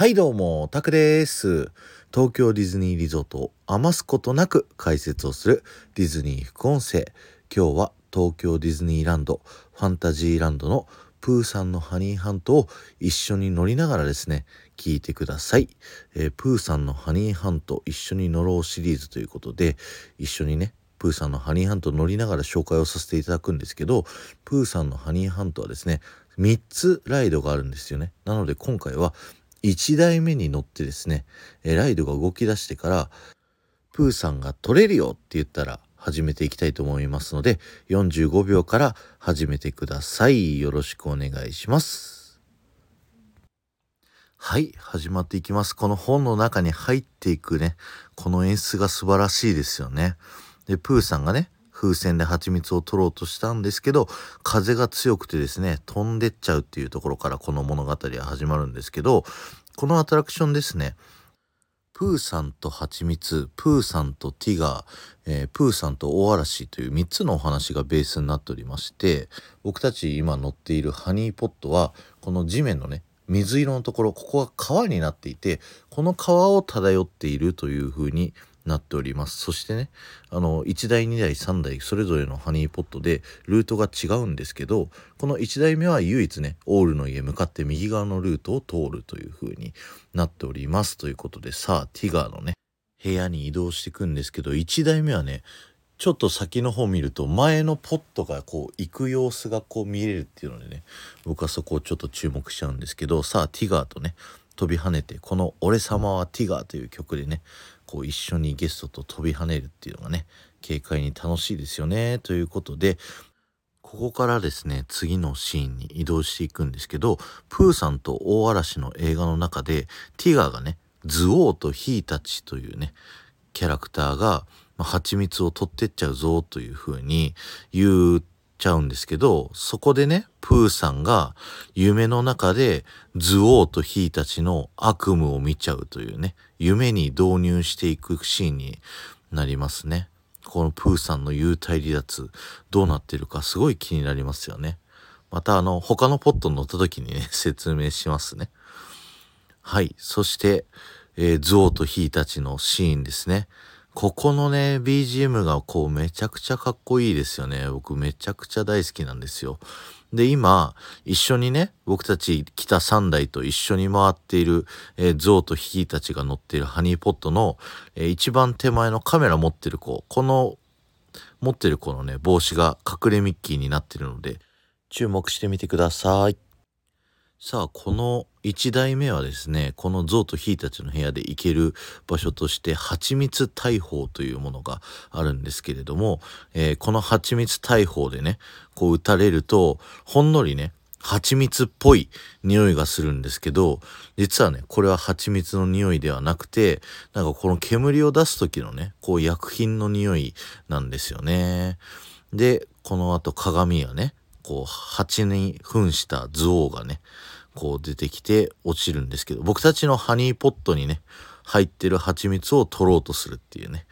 はいどうも、タクです。東京ディズニーリゾートを余すことなく解説をするディズニー副音声。今日は東京ディズニーランド、ファンタジーランドのプーさんのハニーハントを一緒に乗りながらですね、聞いてください。えー、プーさんのハニーハント一緒に乗ろうシリーズということで、一緒にね、プーさんのハニーハント乗りながら紹介をさせていただくんですけど、プーさんのハニーハントはですね、3つライドがあるんですよね。なので今回は1台目に乗ってですね、ライドが動き出してから、プーさんが取れるよって言ったら始めていきたいと思いますので、45秒から始めてください。よろしくお願いします。はい、始まっていきます。この本の中に入っていくね、この演出が素晴らしいですよね。で、プーさんがね、風船で蜂蜜を取ろうとしたんですけど、風が強くてですね、飛んでっちゃうっていうところからこの物語は始まるんですけど、このアトラクションですね、プーさんと蜂蜜、プーさんとティガー、えー、プーさんと大嵐という3つのお話がベースになっておりまして、僕たち今乗っているハニーポットは、この地面のね、水色のところ、ここが川になっていて、この川を漂っているというふうになっております。そしてねあの1台2台3台それぞれのハニーポットでルートが違うんですけどこの1台目は唯一ねオールの家向かって右側のルートを通るという風になっております。ということでさあティガーのね部屋に移動していくんですけど1台目はねちょっと先の方見ると前のポットがこう行く様子がこう見えるっていうのでね僕はそこをちょっと注目しちゃうんですけどさあティガーとね飛び跳ねてこの「俺様はティガー」という曲でねこう一緒にゲストと飛び跳ねるっていうのがね軽快に楽しいですよねということでここからですね次のシーンに移動していくんですけどプーさんと大嵐の映画の中でティガーがねズオーとヒーたちというねキャラクターが、まあ、蜂蜜を取ってっちゃうぞという風に言うちゃうんですけど、そこでね、プーさんが夢の中でズオーとヒーたちの悪夢を見ちゃうというね、夢に導入していくシーンになりますね。このプーさんの幽体離脱、どうなってるかすごい気になりますよね。またあの、他のポットに乗った時にね、説明しますね。はい。そして、えー、ズオーとヒーたちのシーンですね。ここのね、BGM がこうめちゃくちゃかっこいいですよね。僕めちゃくちゃ大好きなんですよ。で、今、一緒にね、僕たち来た3台と一緒に回っている、えー、ゾウとヒキたちが乗っているハニーポットの、えー、一番手前のカメラ持ってる子、この、持ってる子のね、帽子が隠れミッキーになってるので、注目してみてください。さあ、この1台目はですね、このゾウとヒーたちの部屋で行ける場所として、蜂蜜大砲というものがあるんですけれども、えー、この蜂蜜大砲でね、こう撃たれると、ほんのりね、蜂蜜っぽい匂いがするんですけど、実はね、これは蜂蜜の匂いではなくて、なんかこの煙を出す時のね、こう薬品の匂いなんですよね。で、この後鏡がね、こう蜂に扮したズオーがねこう出てきて落ちるんですけど僕たちのハニーポットにね入ってる蜂蜜を取ろうとするっていうね、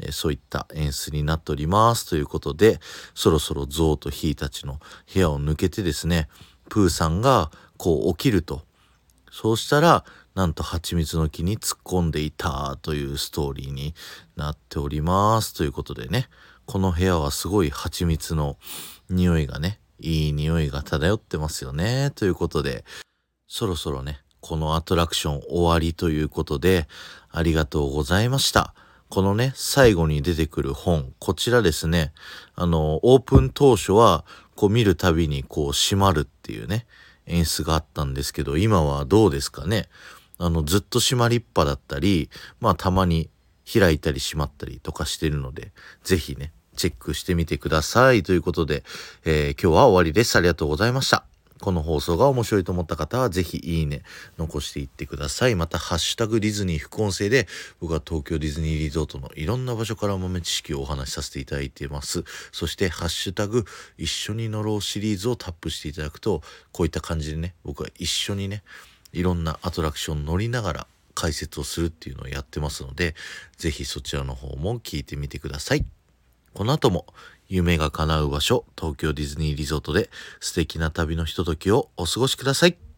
えー、そういった演出になっております。ということでそろそろゾウとヒーたちの部屋を抜けてですねプーさんがこう起きると。そうしたらなんと蜂蜜の木に突っ込んでいた。というストーリーになっております。ということでねこの部屋はすごい蜂蜜の匂いがねいい匂いが漂ってますよね。ということで、そろそろね、このアトラクション終わりということで、ありがとうございました。このね、最後に出てくる本、こちらですね、あの、オープン当初は、こう見るたびにこう閉まるっていうね、演出があったんですけど、今はどうですかね。あの、ずっと閉まりっぱだったり、まあたまに開いたり閉まったりとかしてるので、ぜひね、チェックしてみてください。ということで、えー、今日は終わりです。ありがとうございました。この放送が面白いと思った方は、ぜひいいね、残していってください。また、ハッシュタグディズニー副音声で、僕は東京ディズニーリゾートのいろんな場所から豆知識をお話しさせていただいています。そして、ハッシュタグ一緒に乗ろうシリーズをタップしていただくと、こういった感じでね、僕は一緒にね、いろんなアトラクション乗りながら解説をするっていうのをやってますので、ぜひそちらの方も聞いてみてください。この後も夢が叶う場所、東京ディズニーリゾートで素敵な旅のひとときをお過ごしください。